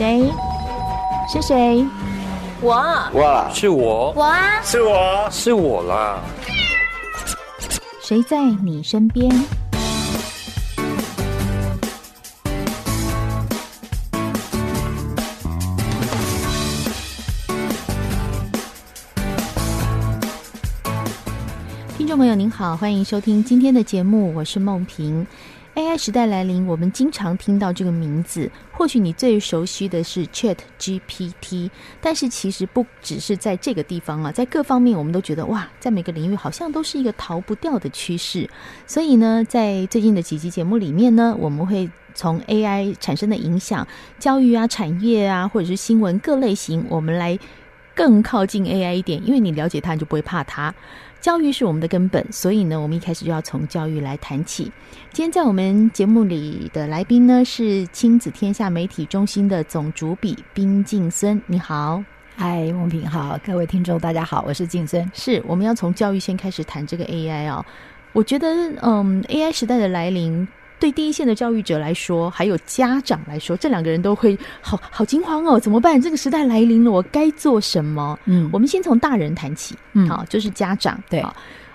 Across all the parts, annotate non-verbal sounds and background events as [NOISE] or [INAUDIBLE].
谁？是谁？我。哇，是我。我啊，是我，是我啦。谁在你身边？听众朋友您好，欢迎收听今天的节目，我是梦萍。AI 时代来临，我们经常听到这个名字。或许你最熟悉的是 Chat GPT，但是其实不只是在这个地方啊，在各方面我们都觉得哇，在每个领域好像都是一个逃不掉的趋势。所以呢，在最近的几集节目里面呢，我们会从 AI 产生的影响、教育啊、产业啊，或者是新闻各类型，我们来更靠近 AI 一点，因为你了解它，你就不会怕它。教育是我们的根本，所以呢，我们一开始就要从教育来谈起。今天在我们节目里的来宾呢，是亲子天下媒体中心的总主笔冰静森。你好，嗨，孟平好，各位听众大家好，我是静森。是，我们要从教育先开始谈这个 AI 哦。我觉得，嗯，AI 时代的来临。对第一线的教育者来说，还有家长来说，这两个人都会好好惊慌哦，怎么办？这个时代来临了，我该做什么？嗯，我们先从大人谈起，嗯，好，就是家长，对，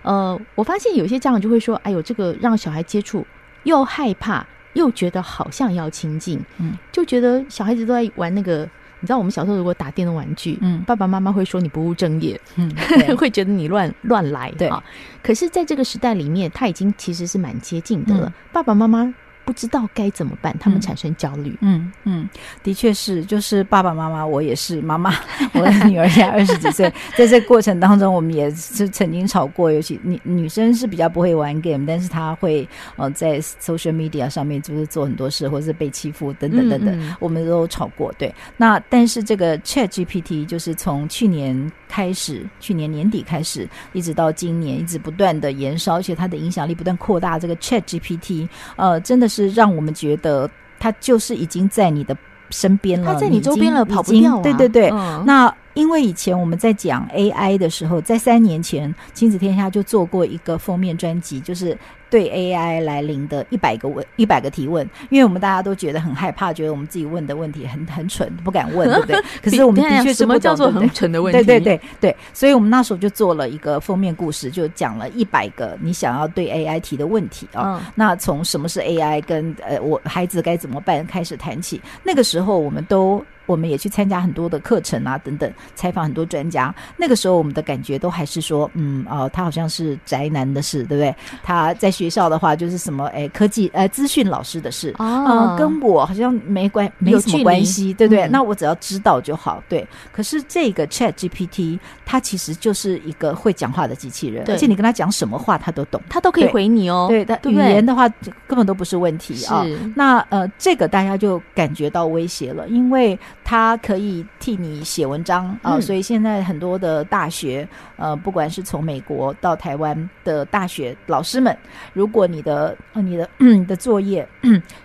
呃，我发现有些家长就会说，哎呦，这个让小孩接触又害怕，又觉得好像要亲近，嗯，就觉得小孩子都在玩那个。你知道我们小时候如果打电动玩具，嗯，爸爸妈妈会说你不务正业，嗯，[LAUGHS] 会觉得你乱乱来，对啊。可是，在这个时代里面，他已经其实是蛮接近的了。嗯，爸爸妈妈。不知道该怎么办，他们产生焦虑。嗯嗯，的确是，就是爸爸妈妈，我也是妈妈，[LAUGHS] 我的女儿现在 [LAUGHS] 二十几岁，在这个过程当中，我们也是曾经吵过。尤其女女生是比较不会玩 game，但是她会呃在 social media 上面就是做很多事，或者是被欺负等等等等，嗯嗯，我们都吵过。对，那但是这个 Chat GPT 就是从去年开始，去年年底开始，一直到今年，一直不断的延烧，而且它的影响力不断扩大。这个 Chat GPT，呃，真的是。是让我们觉得他就是已经在你的身边了，他在你周边了，跑不掉啊。对对对，嗯、那。因为以前我们在讲 AI 的时候，在三年前，亲子天下就做过一个封面专辑，就是对 AI 来临的一百个问、一百个提问。因为我们大家都觉得很害怕，觉得我们自己问的问题很很蠢，不敢问，[LAUGHS] 对不对？可是我们的确是什么叫做很蠢的问题？对对对对，所以我们那时候就做了一个封面故事，就讲了一百个你想要对 AI 提的问题啊。嗯、那从什么是 AI，跟呃我孩子该怎么办开始谈起。那个时候我们都。我们也去参加很多的课程啊，等等，采访很多专家。那个时候，我们的感觉都还是说，嗯，哦，他好像是宅男的事，对不对？他在学校的话，就是什么，哎，科技，呃，资讯老师的事，啊、呃，跟我好像没关，没什么关系，对不对？嗯、那我只要知道就好，对。可是这个 Chat GPT，它其实就是一个会讲话的机器人，而且你跟他讲什么话，他都懂，他都可以回你哦。对，他语言的话根本都不是问题啊。是那呃，这个大家就感觉到威胁了，因为。他可以替你写文章啊，呃，所以现在很多的大学，呃，不管是从美国到台湾的大学老师们，如果你的呃你的嗯的作业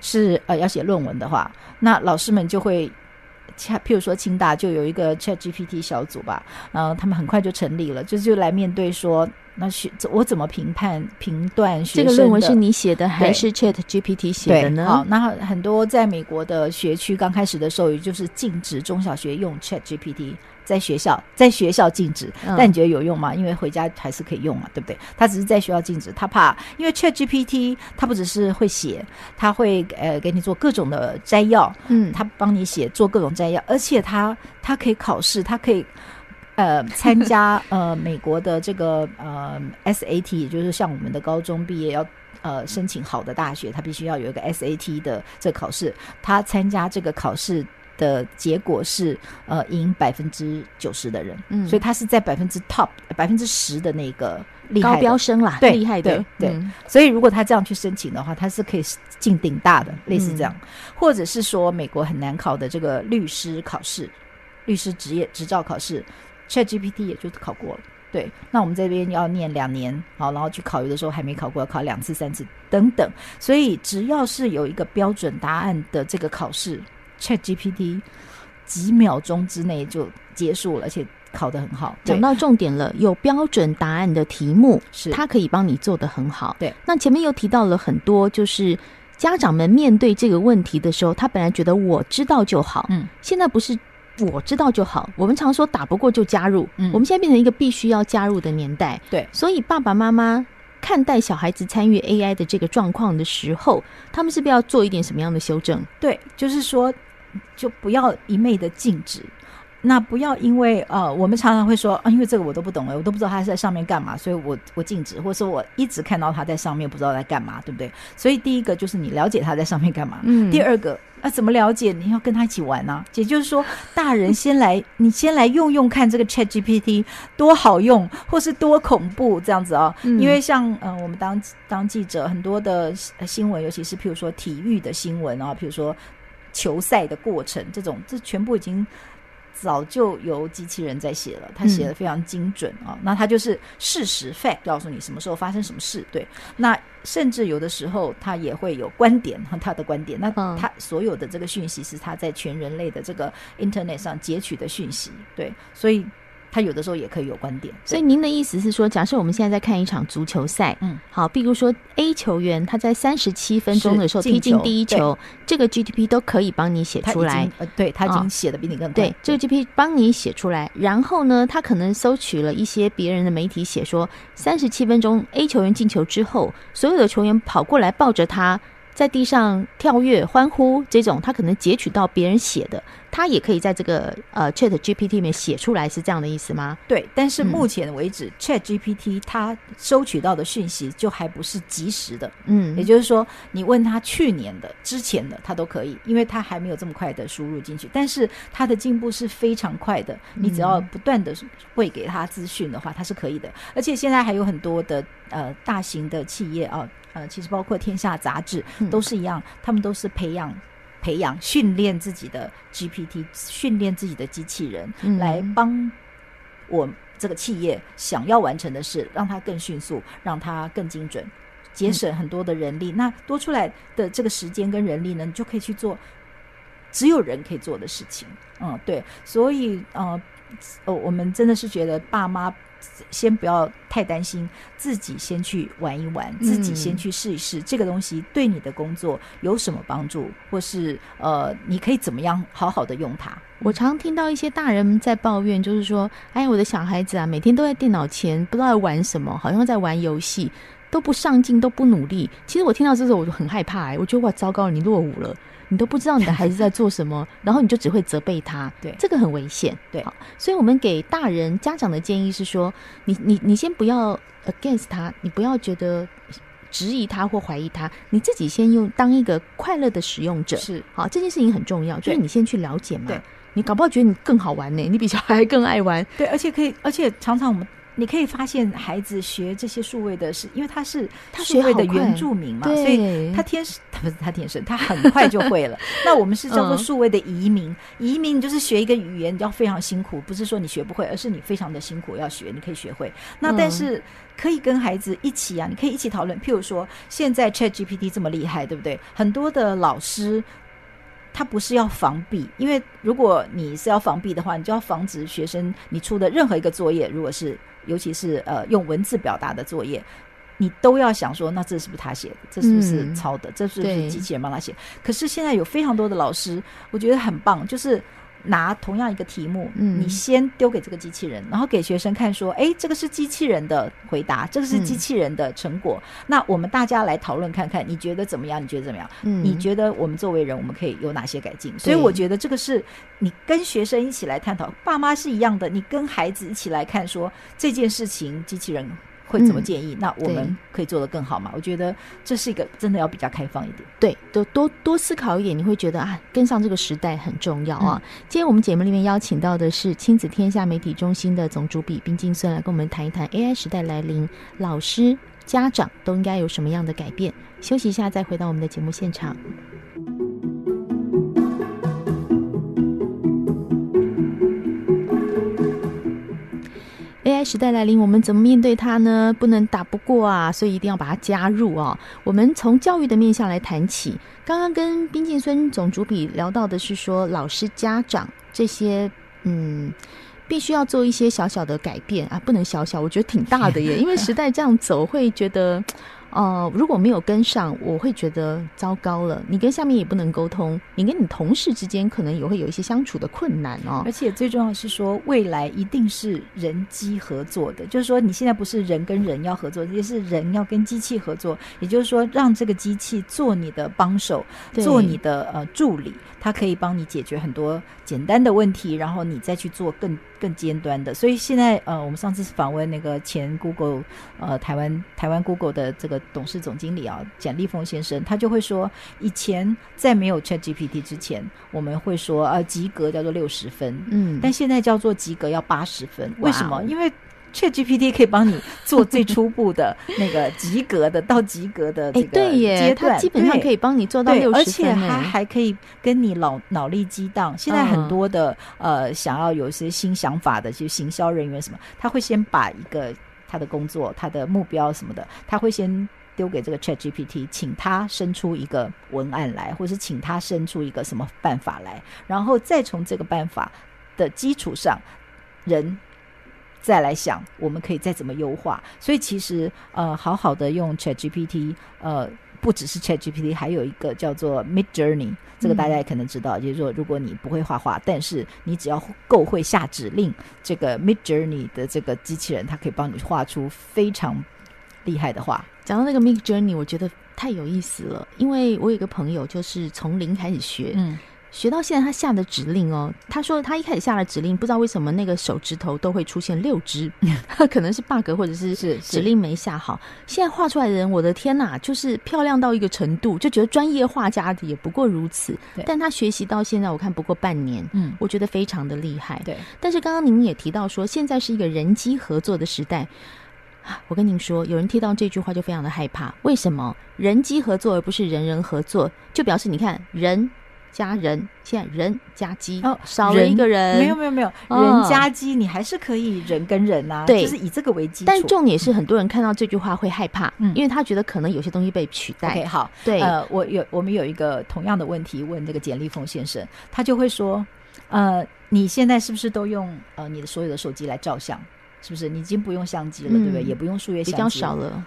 是呃要写论文的话，那老师们就会，譬如说清大就有一个 ChatGPT 小组吧，然后他们很快就成立了，就就来面对说。那学我怎么评判评断学？这个论文是你写的还是 Chat GPT 写的呢？好，那很多在美国的学区刚开始的时候，也就是禁止中小学用 Chat GPT，在学校在学校禁止。嗯、但你觉得有用吗？因为回家还是可以用嘛，对不对？他只是在学校禁止，他怕，因为 Chat GPT 他不只是会写，他会呃给你做各种的摘要，嗯，他帮你写做各种摘要，而且他他可以考试，他可以。呃，参加 [LAUGHS] 呃美国的这个呃 SAT，也就是像我们的高中毕业要呃申请好的大学，他必须要有一个 SAT 的这考试。他参加这个考试的结果是呃赢百分之九十的人，嗯，所以他是在百分之 top 百分之十的那个厉害高飙升啦，对，厉害的，对。对嗯、所以如果他这样去申请的话，他是可以进顶大的，类似这样，嗯、或者是说美国很难考的这个律师考试，律师职业执照考试。ChatGPT 也就考过了，对。那我们这边要念两年，好，然后去考，有的时候还没考过，要考两次、三次等等。所以只要是有一个标准答案的这个考试，ChatGPT 几秒钟之内就结束了，而且考得很好。讲到重点了，有标准答案的题目，是它可以帮你做得很好。对。那前面又提到了很多，就是。家长们面对这个问题的时候，他本来觉得我知道就好，嗯，现在不是我知道就好。我们常说打不过就加入，嗯，我们现在变成一个必须要加入的年代，对。所以爸爸妈妈看待小孩子参与 AI 的这个状况的时候，他们是不是要做一点什么样的修正？对，就是说，就不要一昧的禁止。那不要因为呃，我们常常会说啊，因为这个我都不懂了，我都不知道他在上面干嘛，所以我我禁止，或者说我一直看到他在上面不知道在干嘛，对不对？所以第一个就是你了解他在 [LAUGHS] 上面干嘛，嗯。第二个啊，怎么了解？你要跟他一起玩啊。也就是说，大人先来，你先来用用看这个 ChatGPT 多好用，或是多恐怖这样子啊、哦嗯。因为像嗯、呃，我们当当记者，很多的新闻，尤其是譬如说体育的新闻啊，譬如说球赛的过程这种，这全部已经。早就由机器人在写了，他写的非常精准啊、嗯哦。那他就是事实 fact 告诉你什么时候发生什么事。对，那甚至有的时候他也会有观点和他的观点。那他所有的这个讯息是他在全人类的这个 internet 上截取的讯息。对，所以。他有的时候也可以有观点，所以您的意思是说，假设我们现在在看一场足球赛，嗯，好，比如说 A 球员他在三十七分钟的时候踢进第一球，这个 GDP 都可以帮你写出来，呃，对，他已经写的比你更快，对，这个 GTP 帮你写出来，然后呢，他可能搜取了一些别人的媒体写说，三十七分钟 A 球员进球之后，所有的球员跑过来抱着他。在地上跳跃、欢呼，这种他可能截取到别人写的，他也可以在这个呃 Chat GPT 里面写出来，是这样的意思吗？对，但是目前为止、嗯、Chat GPT 它收取到的讯息就还不是及时的，嗯，也就是说，你问他去年的、之前的，他都可以，因为他还没有这么快的输入进去，但是他的进步是非常快的，你只要不断的会给他资讯的话，他是可以的，而且现在还有很多的呃大型的企业啊。呃，其实包括《天下》杂志都是一样，嗯，他们都是培养、培养、训练自己的 GPT，训练自己的机器人，嗯，来帮我这个企业想要完成的事，让它更迅速，让它更精准，节省很多的人力。嗯，那多出来的这个时间跟人力呢，你就可以去做只有人可以做的事情。嗯，对，所以呃，哦，我们真的是觉得爸妈。先不要太担心，自己先去玩一玩，自己先去试一试、嗯、这个东西对你的工作有什么帮助，或是呃，你可以怎么样好好的用它。我常听到一些大人在抱怨，就是说，哎，我的小孩子啊，每天都在电脑前，不知道在玩什么，好像在玩游戏，都不上进，都不努力。其实我听到这时候，我就很害怕、欸，哎，我觉得哇，糟糕，你落伍了。你都不知道你的孩子在做什么，然后你就只会责备他，[LAUGHS] 对，这个很危险，对。好，所以我们给大人家长的建议是说，你你你先不要 against 他，你不要觉得质疑他或怀疑他，你自己先用当一个快乐的使用者，是好，这件事情很重要，就是你先去了解嘛，对，你搞不好觉得你更好玩呢，你比小孩更爱玩，对，而且可以，而且常常我们。你可以发现，孩子学这些数位的是，因为他是数位的原住民嘛，所以他天生他不是他天生，他很快就会了。[LAUGHS] 那我们是叫做数位的移民，嗯，移民就是学一个语言，你要非常辛苦，不是说你学不会，而是你非常的辛苦要学，你可以学会。那但是可以跟孩子一起啊，你可以一起讨论。譬如说，现在 ChatGPT 这么厉害，对不对？很多的老师。他不是要防弊，因为如果你是要防弊的话，你就要防止学生你出的任何一个作业，如果是尤其是呃用文字表达的作业，你都要想说，那这是不是他写的？这是不是抄的？嗯、这是不是机器人帮他写？可是现在有非常多的老师，我觉得很棒，就是。拿同样一个题目，嗯，你先丢给这个机器人，然后给学生看，说，哎，这个是机器人的回答，这个是机器人的成果。嗯、那我们大家来讨论看看，你觉得怎么样？你觉得怎么样？嗯，你觉得我们作为人，我们可以有哪些改进？所以我觉得这个是你跟学生一起来探讨，爸妈是一样的，你跟孩子一起来看，说这件事情，机器人。会怎么建议、嗯？那我们可以做得更好吗？我觉得这是一个真的要比较开放一点。对，多多多思考一点，你会觉得啊，跟上这个时代很重要啊。嗯、今天我们节目里面邀请到的是亲子天下媒体中心的总主笔冰静孙来跟我们谈一谈 AI 时代来临，老师、家长都应该有什么样的改变。休息一下，再回到我们的节目现场。时代来临，我们怎么面对它呢？不能打不过啊，所以一定要把它加入啊。我们从教育的面向来谈起。刚刚跟宾静孙总主笔聊到的是说，老师、家长这些，嗯，必须要做一些小小的改变啊，不能小小，我觉得挺大的耶。因为时代这样走，会觉得呃，如果没有跟上，我会觉得糟糕了。你跟下面也不能沟通，你跟你同事之间可能也会有一些相处的困难哦。而且最重要的是说，未来一定是人机合作的，就是说你现在不是人跟人要合作，也是人要跟机器合作。也就是说，让这个机器做你的帮手，做你的呃助理，它可以帮你解决很多简单的问题，然后你再去做更更尖端的。所以现在呃，我们上次访问那个前 Google 呃台湾台湾 Google 的这个。董事总经理啊，简立峰先生，他就会说，以前在没有 ChatGPT 之前，我们会说呃及格叫做六十分，嗯，但现在叫做及格要八十分，为什么？因为 ChatGPT 可以帮你做最初步的那个及格的到及格的这个阶段，欸、对耶，它基本上可以帮你做到六十分，而且它还可以跟你脑脑力激荡。现在很多的、嗯、呃想要有一些新想法的，就行销人员什么，他会先把一个。他的工作、他的目标什么的，他会先丢给这个 ChatGPT，请他生出一个文案来，或是请他生出一个什么办法来，然后再从这个办法的基础上，人再来想我们可以再怎么优化。所以其实呃，好好的用 ChatGPT，呃。不只是 ChatGPT，还有一个叫做 Midjourney，这个大家也可能知道，嗯、就是说，如果你不会画画，但是你只要够会下指令，这个 Midjourney 的这个机器人，它可以帮你画出非常厉害的画。讲到那个 Midjourney，我觉得太有意思了，因为我有一个朋友就是从零开始学，嗯。学到现在，他下的指令哦，他说他一开始下了指令，不知道为什么那个手指头都会出现六只，[LAUGHS] 可能是 bug 或者是指令没下好。现在画出来的人，我的天哪，就是漂亮到一个程度，就觉得专业画家的也不过如此。但他学习到现在，我看不过半年，嗯，我觉得非常的厉害。对，但是刚刚您也提到说，现在是一个人机合作的时代啊，我跟您说，有人听到这句话就非常的害怕。为什么人机合作而不是人人合作？就表示你看人。加人，现在人加鸡哦，少了一个人，没有没有没有，人加鸡，你还是可以人跟人呐、啊，对，就是以这个为基础。但重点是，很多人看到这句话会害怕，嗯，因为他觉得可能有些东西被取代。OK，好，对，呃，我有我们有一个同样的问题问这个简立峰先生，他就会说，呃，你现在是不是都用呃你的所有的手机来照相？是不是你已经不用相机了，嗯、对不对？也不用数位相机，比较少了。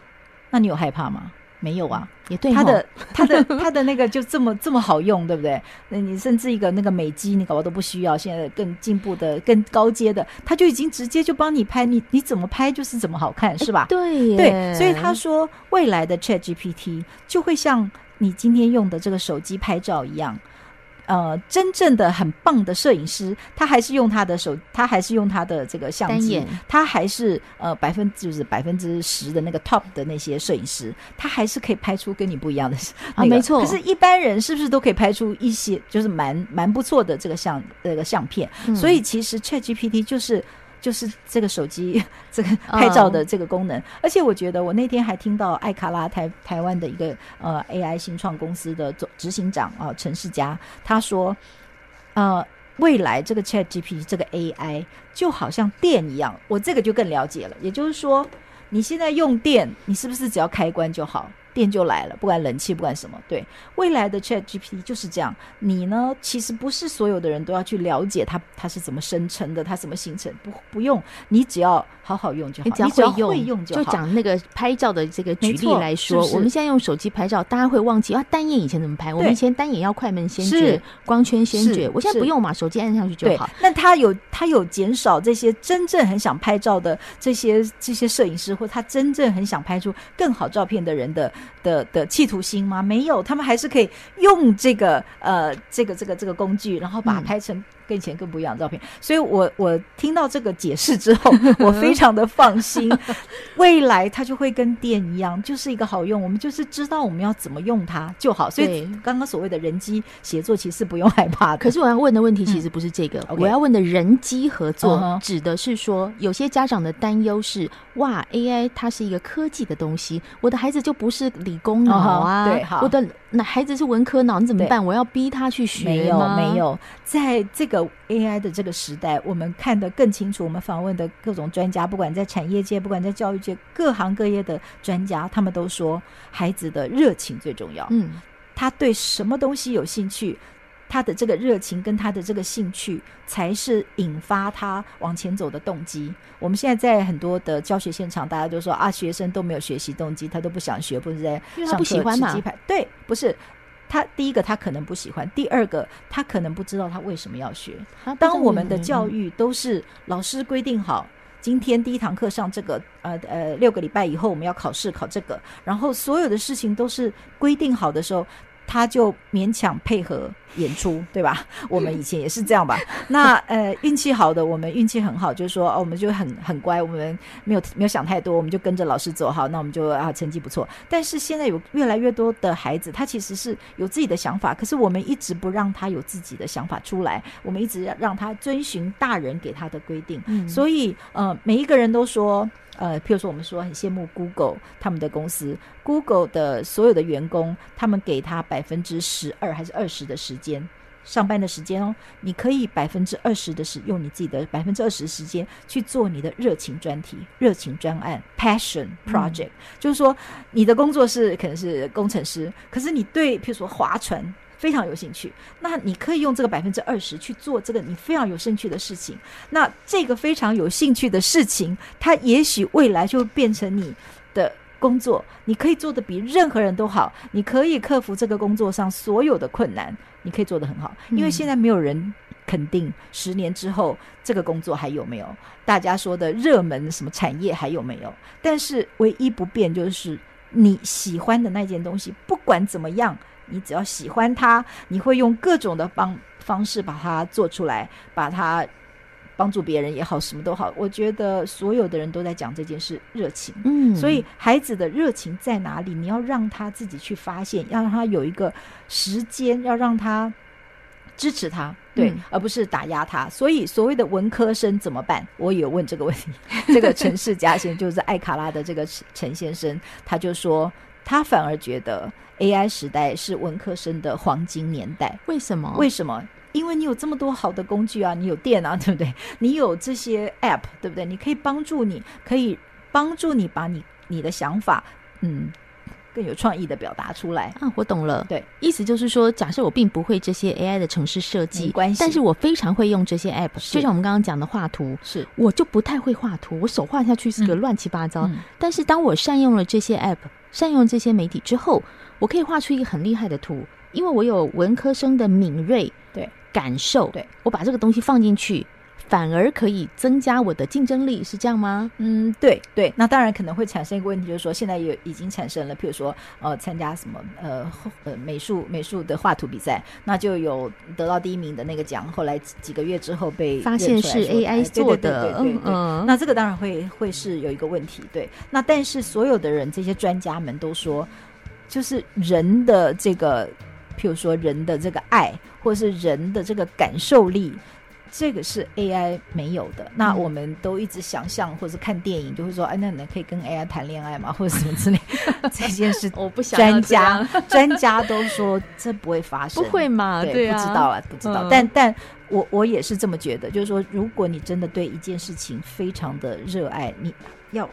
那你有害怕吗？没有啊，也对，他的 [LAUGHS] 他的他的那个就这么这么好用，对不对？那你甚至一个那个美肌，你搞不好都不需要。现在更进步的、更高阶的，他就已经直接就帮你拍，你你怎么拍就是怎么好看，是吧？对对，所以他说未来的 ChatGPT 就会像你今天用的这个手机拍照一样。呃，真正的很棒的摄影师，他还是用他的手，他还是用他的这个相机，他还是呃百分就是百分之十的那个 top 的那些摄影师，他还是可以拍出跟你不一样的、[LAUGHS] 那个、啊，没错。可是，一般人是不是都可以拍出一些就是蛮蛮不错的这个相这个相片？嗯、所以，其实 ChatGPT 就是。就是这个手机 [LAUGHS] 这个拍照的这个功能，而且我觉得我那天还听到艾卡拉台台湾的一个呃 AI 新创公司的总执行长啊陈世佳他说，呃未来这个 ChatGPT 这个 AI 就好像电一样，我这个就更了解了，也就是说你现在用电，你是不是只要开关就好？电就来了，不管冷气，不管什么，对未来的 ChatGPT 就是这样。你呢，其实不是所有的人都要去了解它，它是怎么生成的，它怎么形成，不不用，你只要好好用就好。你只要会用，会用就好。就讲那个拍照的这个举例来说，是是我们现在用手机拍照，大家会忘记啊，单眼以前怎么拍？我们以前单眼要快门先决，光圈先决，我现在不用嘛，手机按上去就好。那它有它有减少这些真正很想拍照的这些这些摄影师，或他真正很想拍出更好照片的人的。的的企图心吗？没有，他们还是可以用这个呃这个这个这个工具，然后把它拍成。跟以前更不一样的照片，所以我我听到这个解释之后，我非常的放心。[LAUGHS] 未来它就会跟电一样，就是一个好用，我们就是知道我们要怎么用它就好。所以刚刚所谓的人机协作，其实不用害怕的。可是我要问的问题其实不是这个，嗯、我要问的人机合作.指的是说，有些家长的担忧是：哇，AI 它是一个科技的东西，我的孩子就不是理工脑啊，对，好，我的那孩子是文科脑，你怎么办？我要逼他去学？没有，没有，在这个。AI 的这个时代，我们看得更清楚。我们访问的各种专家，不管在产业界，不管在教育界，各行各业的专家，他们都说，孩子的热情最重要。嗯，他对什么东西有兴趣？他的这个热情跟他的这个兴趣，才是引发他往前走的动机。我们现在在很多的教学现场，大家都说啊，学生都没有学习动机，他都不想学，不是在上课吃鸡排。对，不是。他第一个，他可能不喜欢；第二个，他可能不知道他为什么要学。当我们的教育都是老师规定好，今天第一堂课上这个，呃呃，六个礼拜以后我们要考试考这个，然后所有的事情都是规定好的时候。他就勉强配合演出，对吧？我们以前也是这样吧。那呃，运气好的，我们运气很好，就是说哦，我们就很很乖，我们没有没有想太多，我们就跟着老师走好，那我们就啊成绩不错。但是现在有越来越多的孩子，他其实是有自己的想法，可是我们一直不让他有自己的想法出来，我们一直要让他遵循大人给他的规定。嗯，所以呃，每一个人都说。呃，譬如说，我们说很羡慕 Google 他们的公司，Google 的所有的员工，他们给他百分之十二还是二十的时间上班的时间哦，你可以百分之二十的时用你自己的百分之二十的时间去做你的热情专题、热情专案 （passion project），嗯。就是说，你的工作是可能是工程师，可是你对譬如说划船。非常有兴趣，那你可以用这个百分之二十去做这个你非常有兴趣的事情。那这个非常有兴趣的事情，它也许未来就会变成你的工作。你可以做得比任何人都好，你可以克服这个工作上所有的困难，你可以做得很好。因为现在没有人肯定十年之后这个工作还有没有，大家说的热门什么产业还有没有。但是唯一不变就是你喜欢的那件东西，不管怎么样。你只要喜欢它，你会用各种的方方式把它做出来，把它帮助别人也好，什么都好。我觉得所有的人都在讲这件事，热情。嗯，所以孩子的热情在哪里？你要让他自己去发现，要让他有一个时间，要让他支持他，对，嗯、而不是打压他。所以所谓的文科生怎么办？我也有问这个问题。这个陈世家先生就是艾卡拉的这个陈先生，他就说。他反而觉得 AI 时代是文科生的黄金年代。为什么？为什么？因为你有这么多好的工具啊，你有电啊，[LAUGHS] 对不对？你有这些 App，对不对？你可以帮助你，可以帮助你把你你的想法，嗯。更有创意的表达出来啊！我懂了，对，意思就是说，假设我并不会这些 AI 的城市设计，关系，但是我非常会用这些 App，就像我们刚刚讲的画图，是，我就不太会画图，我手画下去是个乱七八糟。嗯嗯、但是当我善用了这些 App，善用这些媒体之后，我可以画出一个很厉害的图，因为我有文科生的敏锐对感受，对，我把这个东西放进去。反而可以增加我的竞争力，是这样吗？嗯，对对。那当然可能会产生一个问题，就是说现在也已经产生了，譬如说呃，参加什么呃呃美术美术的画图比赛，那就有得到第一名的那个奖，后来几个月之后被发现是 AI 做的，对对对对对。嗯，那这个当然会会是有一个问题，对。那但是所有的人，这些专家们都说，就是人的这个，譬如说人的这个爱，或者是人的这个感受力。这个是 AI 没有的，那我们都一直想象或者看电影，就会说，哎，那你可以跟 AI 谈恋爱吗？[LAUGHS] 或者什么之类。[LAUGHS] 这件事 [LAUGHS] 我不想。专家专家都说这不会发生，不会嘛？对，对啊，不知道啊，不知道。嗯、但但我我也是这么觉得，就是说，如果你真的对一件事情非常的热爱，你要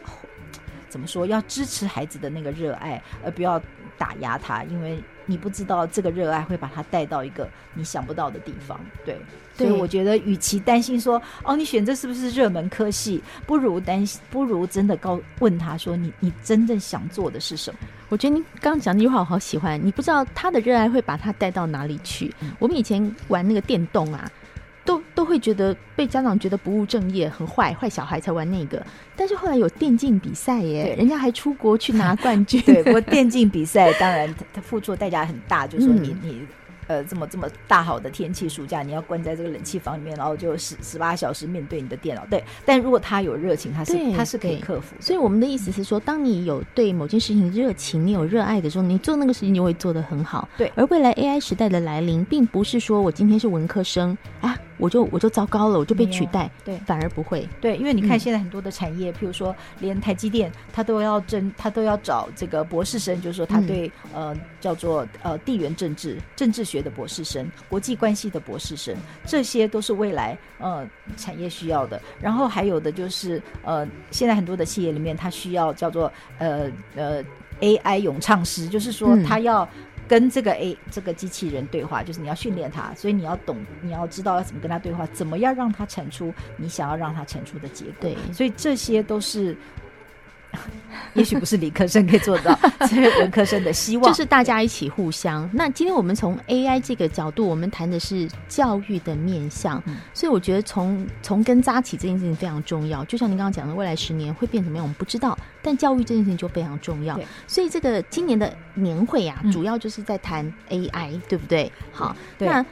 怎么说？要支持孩子的那个热爱，而不要打压他，因为你不知道这个热爱会把他带到一个你想不到的地方。对。所以我觉得，与其担心说哦，你选这是不是热门科系，不如担心，不如真的告问他说，你你真正想做的是什么？我觉得你刚刚讲的一句话我好喜欢，你不知道他的热爱会把他带到哪里去。嗯。我们以前玩那个电动啊，都都会觉得被家长觉得不务正业、很坏、坏小孩才玩那个。但是后来有电竞比赛耶，人家还出国去拿冠军。[LAUGHS] 对，不过电竞比赛当然他付出的代价很大，就是说你你。呃，这么这么大好的天气，暑假你要关在这个冷气房里面，然后就十十八小时面对你的电脑。对，但如果他有热情，他是他是可以克服。所以我们的意思是说，当你有对某件事情热情，你有热爱的时候，你做那个事情就会做得很好。对，而未来 AI 时代的来临，并不是说我今天是文科生啊。我就我就糟糕了，我就被取代。对，反而不会。对，因为你看现在很多的产业，嗯、譬如说连台积电，他都要争，他都要找这个博士生，就是说他对、嗯、呃叫做呃地缘政治、政治学的博士生、国际关系的博士生，这些都是未来呃产业需要的。然后还有的就是呃现在很多的企业里面，他需要叫做呃呃 AI 咏唱师，就是说他要。跟这个 A 这个机器人对话，就是你要训练它，所以你要懂，你要知道要怎么跟它对话，怎么样让它产出你想要让它产出的结果。对，所以这些都是。[LAUGHS] 也许不是理科生可以做到，[LAUGHS] 是文科生的希望。就是大家一起互相。那今天我们从 AI 这个角度，我们谈的是教育的面向。嗯、所以我觉得从从根扎起这件事情非常重要。就像您刚刚讲的，未来十年会变怎么样，我们不知道。但教育这件事情就非常重要。所以这个今年的年会啊，主要就是在谈 AI，、嗯、对不对？好，对那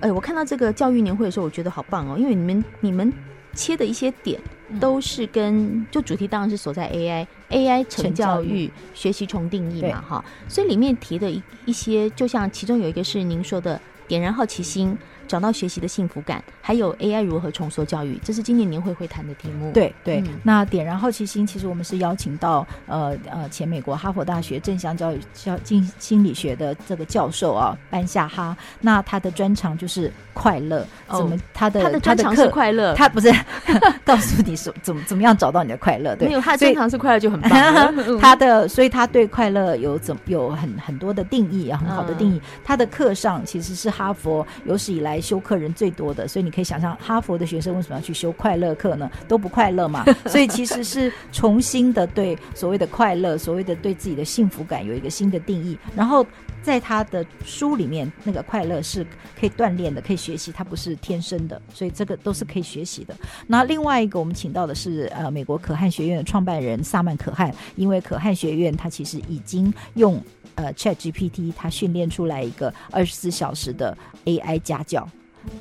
呃，我看到这个教育年会的时候，我觉得好棒哦，因为你们你们切的一些点。都是跟就主题当然是所在 AI，AI 成教育，学习重定义嘛，哈，所以里面提的一一些，就像其中有一个是您说的点燃好奇心。找到学习的幸福感，还有 AI 如何重塑教育，这是今年年会会谈的题目。对对，嗯、那点燃好奇心，其实我们是邀请到呃呃前美国哈佛大学正向教育教经心理学的这个教授啊班夏哈，那他的专长就是快乐，哦、怎么他的他的专长是快乐，他不是 [LAUGHS] 告诉你说怎么怎么样找到你的快乐，对，没有他的专长是快乐就很棒。[LAUGHS] 他的所以他对快乐有怎有很很多的定义啊，很好的定义。嗯、他的课上其实是哈佛有史以来修课人最多的，所以你可以想象哈佛的学生为什么要去修快乐课呢？都不快乐嘛，[LAUGHS] 所以其实是重新的对所谓的快乐，所谓的对自己的幸福感有一个新的定义。然后在他的书里面，那个快乐是可以锻炼的，可以学习，它不是天生的，所以这个都是可以学习的。那另外一个我们请到的是呃美国可汗学院的创办人萨曼可汗，因为可汗学院他其实已经用呃 Chat GPT 它训练出来一个二十四小时的 AI 家教。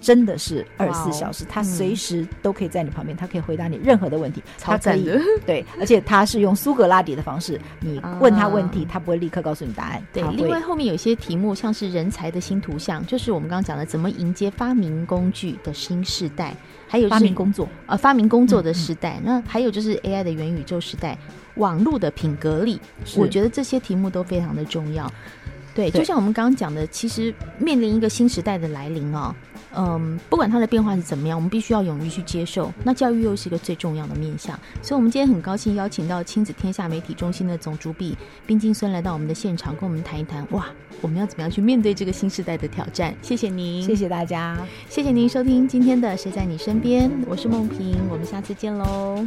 真的是二十四小时，他随时都可以在你旁边，他可以回答你任何的问题。超赞的，对，而且他是用苏格拉底的方式，你问他问题，他不会立刻告诉你答案。对，另外后面有些题目，像是人才的新图像，就是我们刚刚讲的怎么迎接发明工具的新时代，还有发明工作啊，发明工作的时代。那还有就是 AI 的元宇宙时代，网络的品格力，我觉得这些题目都非常的重要。对，就像我们刚刚讲的，其实面临一个新时代的来临哦。嗯，不管它的变化是怎么样，我们必须要勇于去接受。那教育又是一个最重要的面向，所以，我们今天很高兴邀请到亲子天下媒体中心的总主笔冰晶孙来到我们的现场，跟我们谈一谈。哇，我们要怎么样去面对这个新时代的挑战？谢谢您，谢谢大家，谢谢您收听今天的《谁在你身边》，我是梦萍，我们下次见喽。